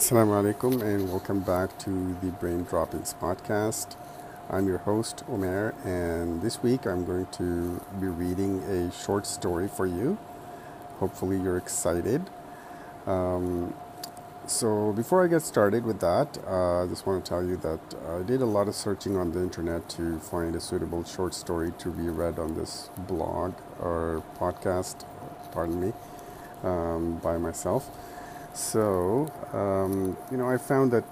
Assalamu alaikum and welcome back to the Brain Droppings podcast. I'm your host, Omer, and this week I'm going to be reading a short story for you. Hopefully, you're excited. Um, so, before I get started with that, uh, I just want to tell you that I did a lot of searching on the internet to find a suitable short story to be read on this blog or podcast, pardon me, um, by myself. So, um, you know, I found that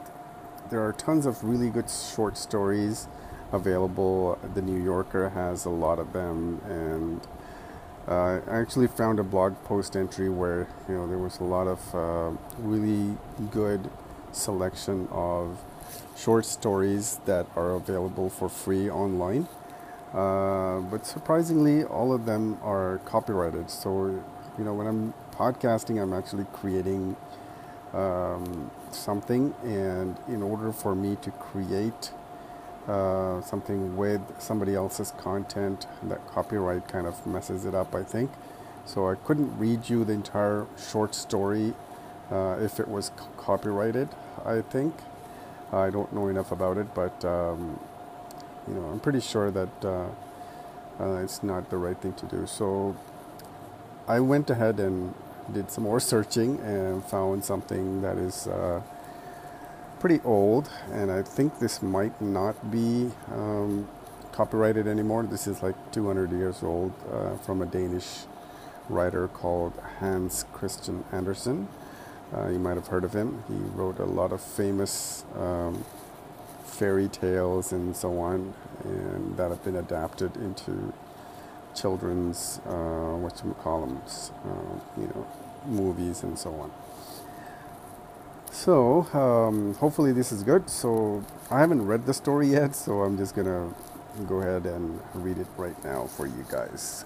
there are tons of really good short stories available. The New Yorker has a lot of them, and uh, I actually found a blog post entry where you know there was a lot of uh, really good selection of short stories that are available for free online. Uh, but surprisingly, all of them are copyrighted. So, you know, when I'm podcasting, I'm actually creating um, something, and in order for me to create uh, something with somebody else's content, that copyright kind of messes it up, I think. So I couldn't read you the entire short story uh, if it was c- copyrighted, I think. I don't know enough about it, but um, you know, I'm pretty sure that uh, uh, it's not the right thing to do. So I went ahead and did some more searching and found something that is uh, pretty old, and I think this might not be um, copyrighted anymore. This is like 200 years old uh, from a Danish writer called Hans Christian Andersen. Uh, you might have heard of him. He wrote a lot of famous um, fairy tales and so on, and that have been adapted into children's uh, what you call them, uh, you know, movies and so on. So um, hopefully this is good. So I haven't read the story yet, so I'm just gonna go ahead and read it right now for you guys.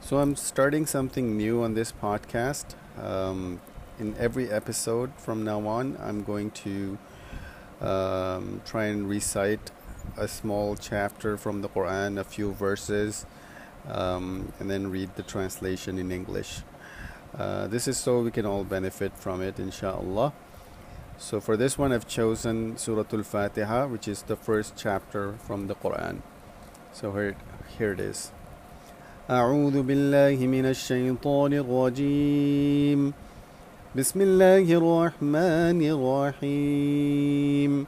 So I'm starting something new on this podcast. Um, in every episode from now on, I'm going to um, try and recite a small chapter from the Quran, a few verses, um, and then read the translation in English. Uh, this is so we can all benefit from it, inshallah. So for this one, I've chosen Surah Al-Fatiha, which is the first chapter from the Quran. So here, here it is. أعوذ بالله من الشيطان الرجيم بسم الله الرحمن الرحيم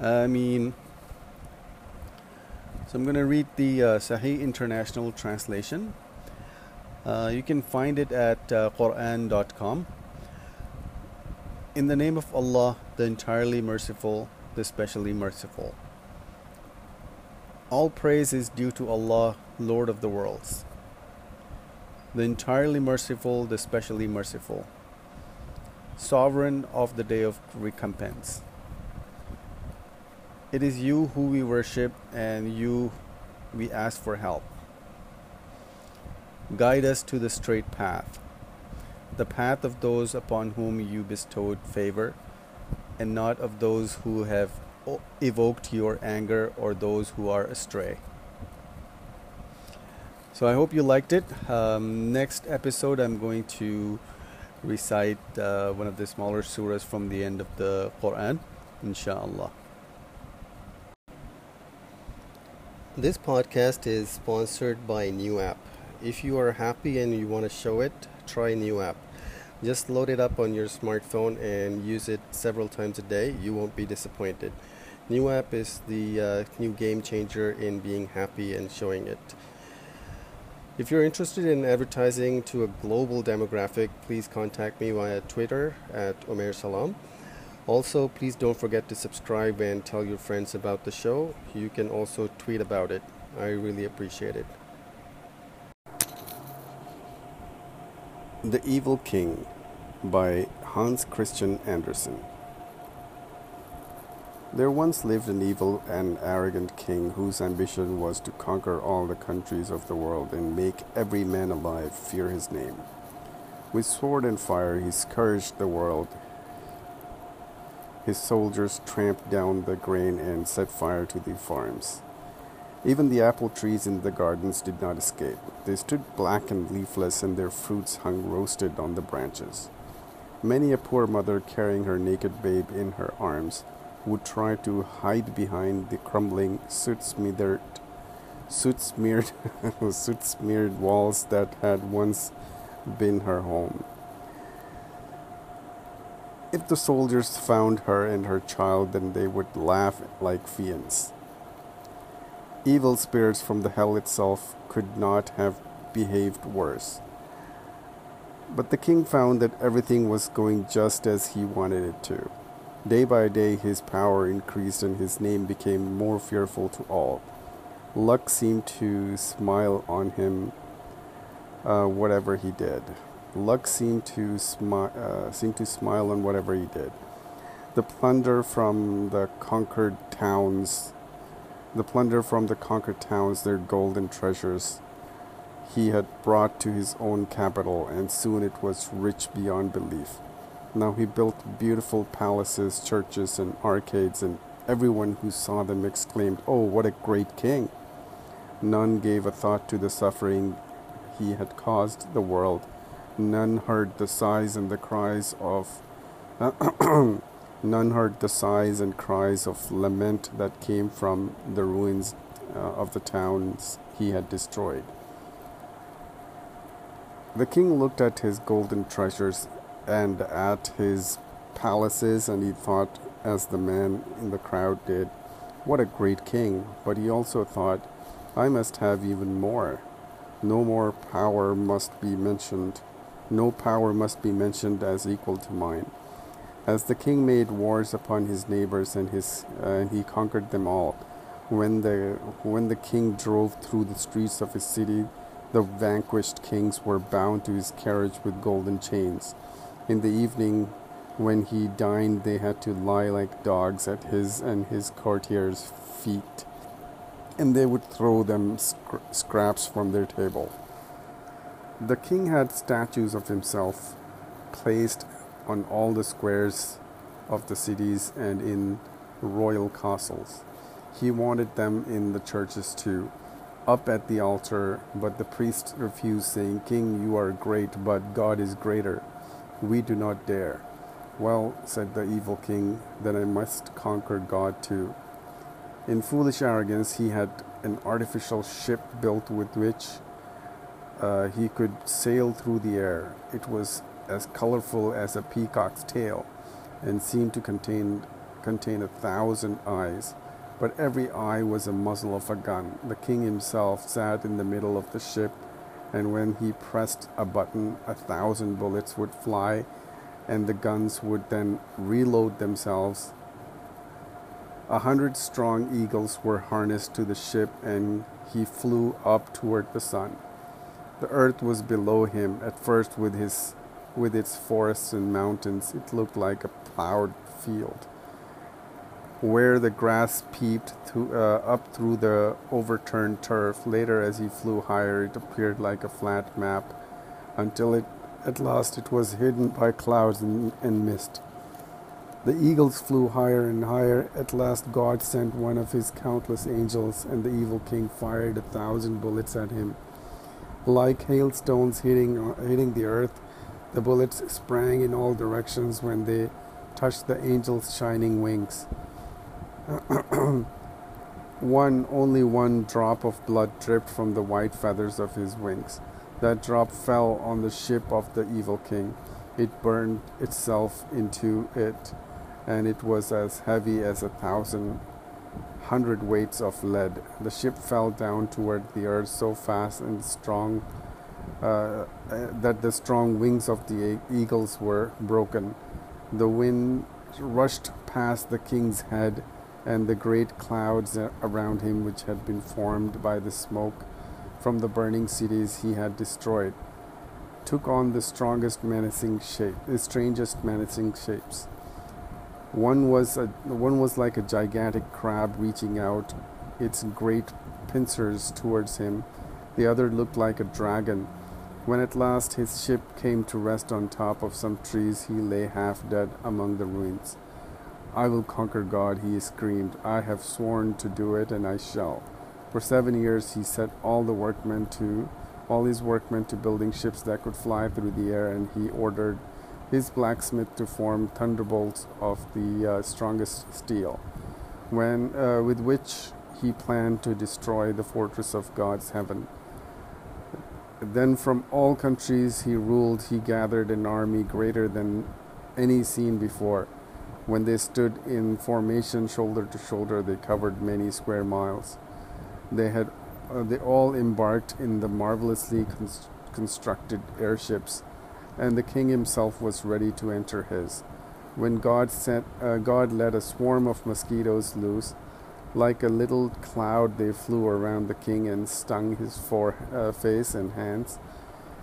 آمين So I'm going to read the uh, Sahih International Translation. Uh, you can find it at uh, Quran.com. In the name of Allah, the entirely merciful, the specially merciful. All praise is due to Allah, Lord of the worlds. The entirely merciful, the specially merciful. Sovereign of the day of recompense. It is you who we worship and you we ask for help. Guide us to the straight path, the path of those upon whom you bestowed favor, and not of those who have evoked your anger or those who are astray. So I hope you liked it. Um, next episode, I'm going to recite uh, one of the smaller surahs from the end of the Quran, inshallah. This podcast is sponsored by New App. If you are happy and you want to show it, try New App. Just load it up on your smartphone and use it several times a day. You won't be disappointed. New App is the uh, new game changer in being happy and showing it. If you're interested in advertising to a global demographic, please contact me via Twitter at Omer Salam. Also, please don't forget to subscribe and tell your friends about the show. You can also tweet about it. I really appreciate it. The Evil King by Hans Christian Andersen. There once lived an evil and arrogant king whose ambition was to conquer all the countries of the world and make every man alive fear his name. With sword and fire he scourged the world. His soldiers tramped down the grain and set fire to the farms. Even the apple trees in the gardens did not escape. They stood black and leafless, and their fruits hung roasted on the branches. Many a poor mother carrying her naked babe in her arms would try to hide behind the crumbling, soot smeared, soot smeared, soot smeared walls that had once been her home. If the soldiers found her and her child, then they would laugh like fiends. Evil spirits from the hell itself could not have behaved worse. But the king found that everything was going just as he wanted it to. Day by day, his power increased and his name became more fearful to all. Luck seemed to smile on him, uh, whatever he did. Luck seemed to, smi- uh, seemed to smile on whatever he did. The plunder from the conquered towns the plunder from the conquered towns, their golden treasures, he had brought to his own capital, and soon it was rich beyond belief. Now he built beautiful palaces, churches, and arcades, and everyone who saw them exclaimed, Oh, what a great king! None gave a thought to the suffering he had caused the world. None heard the sighs and the cries of None heard the sighs and cries of lament that came from the ruins uh, of the towns he had destroyed. The king looked at his golden treasures and at his palaces, and he thought, as the man in the crowd did, What a great king! But he also thought, I must have even more. No more power must be mentioned. No power must be mentioned as equal to mine. As the king made wars upon his neighbors and his uh, he conquered them all. When the when the king drove through the streets of his city, the vanquished kings were bound to his carriage with golden chains. In the evening, when he dined, they had to lie like dogs at his and his courtiers' feet, and they would throw them scr- scraps from their table. The king had statues of himself placed on all the squares of the cities and in royal castles. He wanted them in the churches too, up at the altar, but the priest refused, saying, King, you are great, but God is greater. We do not dare. Well, said the evil king, then I must conquer God too. In foolish arrogance, he had an artificial ship built with which uh, he could sail through the air. It was as colorful as a peacock's tail and seemed to contain, contain a thousand eyes. But every eye was a muzzle of a gun. The king himself sat in the middle of the ship, and when he pressed a button, a thousand bullets would fly, and the guns would then reload themselves. A hundred strong eagles were harnessed to the ship, and he flew up toward the sun. The earth was below him at first with his with its forests and mountains, it looked like a plowed field. Where the grass peeped through, uh, up through the overturned turf, later as he flew higher, it appeared like a flat map, until it, at last it was hidden by clouds and, and mist. The eagles flew higher and higher. At last, God sent one of his countless angels, and the evil king fired a thousand bullets at him. Like hailstones hitting, uh, hitting the earth, the bullets sprang in all directions when they touched the angel's shining wings. one, only one drop of blood dripped from the white feathers of his wings. That drop fell on the ship of the evil king. It burned itself into it, and it was as heavy as a thousand hundred weights of lead. The ship fell down toward the earth so fast and strong uh, that the strong wings of the eagles were broken. The wind rushed past the king's head, and the great clouds around him, which had been formed by the smoke from the burning cities he had destroyed, took on the strongest menacing shape, the strangest menacing shapes. One was a, one was like a gigantic crab reaching out its great pincers towards him. The other looked like a dragon. When at last his ship came to rest on top of some trees, he lay half dead among the ruins. I will conquer God, he screamed. I have sworn to do it, and I shall. For seven years he set all the workmen to all his workmen to building ships that could fly through the air, and he ordered his blacksmith to form thunderbolts of the uh, strongest steel, when uh, with which he planned to destroy the fortress of God's heaven. Then from all countries he ruled, he gathered an army greater than any seen before. When they stood in formation shoulder to shoulder, they covered many square miles. They had uh, they all embarked in the marvelously constructed airships, and the king himself was ready to enter his. When God sent, uh, God let a swarm of mosquitoes loose, like a little cloud, they flew around the king and stung his fore, uh, face and hands.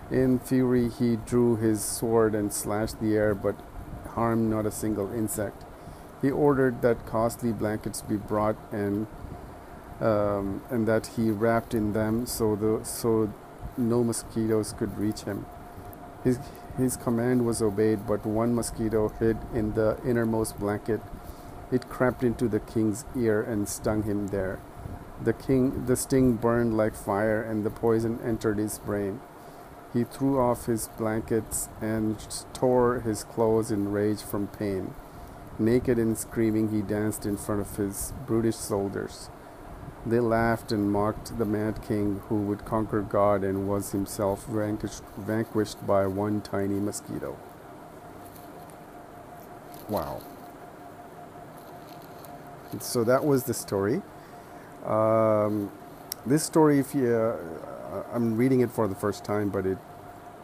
In fury, he drew his sword and slashed the air, but harmed not a single insect. He ordered that costly blankets be brought and um, and that he wrapped in them so the so no mosquitoes could reach him. His his command was obeyed, but one mosquito hid in the innermost blanket it crept into the king's ear and stung him there. The king the sting burned like fire and the poison entered his brain. He threw off his blankets and tore his clothes in rage from pain. Naked and screaming, he danced in front of his brutish soldiers. They laughed and mocked the mad king who would conquer God and was himself vanquished, vanquished by one tiny mosquito. Wow so that was the story. Um, this story, if you, uh, I'm reading it for the first time, but it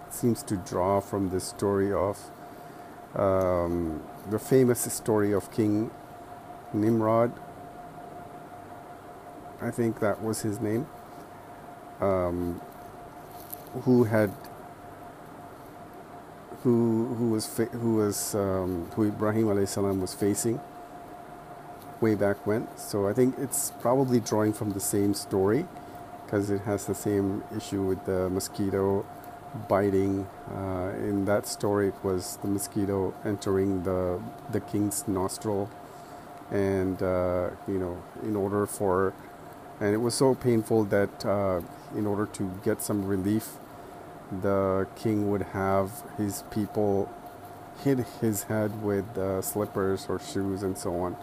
seems to draw from the story of um, the famous story of King Nimrod. I think that was his name. Um, who had who who was fa- who was um, who Ibrahim alayhi salam was facing way back when. So I think it's probably drawing from the same story because it has the same issue with the mosquito biting. Uh, in that story, it was the mosquito entering the the king's nostril, and uh, you know, in order for, and it was so painful that uh, in order to get some relief, the king would have his people hit his head with uh, slippers or shoes and so on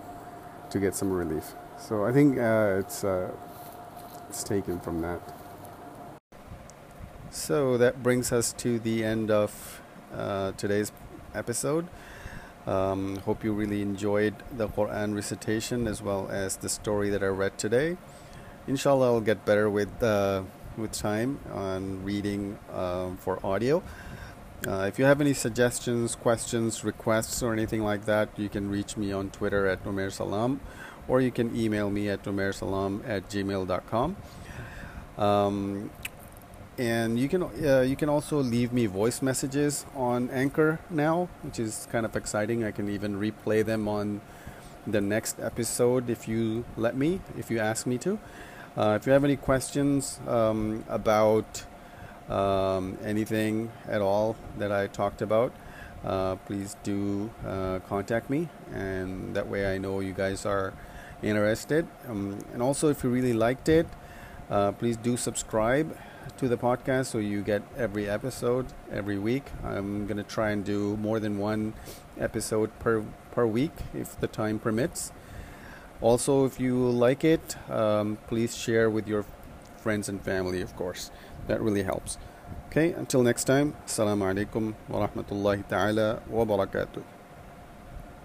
to get some relief. So I think uh, it's uh, taken from that. So that brings us to the end of uh, today's episode. Um, hope you really enjoyed the Quran recitation as well as the story that I read today. Inshallah, I'll get better with uh, with time on reading um, for audio. Uh, if you have any suggestions, questions, requests, or anything like that, you can reach me on Twitter at Umair Salam, or you can email me at umairsalam at gmail.com. Um, and you can uh, you can also leave me voice messages on Anchor now, which is kind of exciting. I can even replay them on the next episode if you let me, if you ask me to. Uh, if you have any questions um, about um, anything at all that I talked about, uh, please do uh, contact me, and that way I know you guys are interested. Um, and also, if you really liked it, uh, please do subscribe to the podcast so you get every episode every week. I'm gonna try and do more than one episode per per week if the time permits. Also, if you like it, um, please share with your friends and family, of course. That really helps. Okay, until next time, Assalamu alaikum wa rahmatullahi ta'ala wa barakatuh.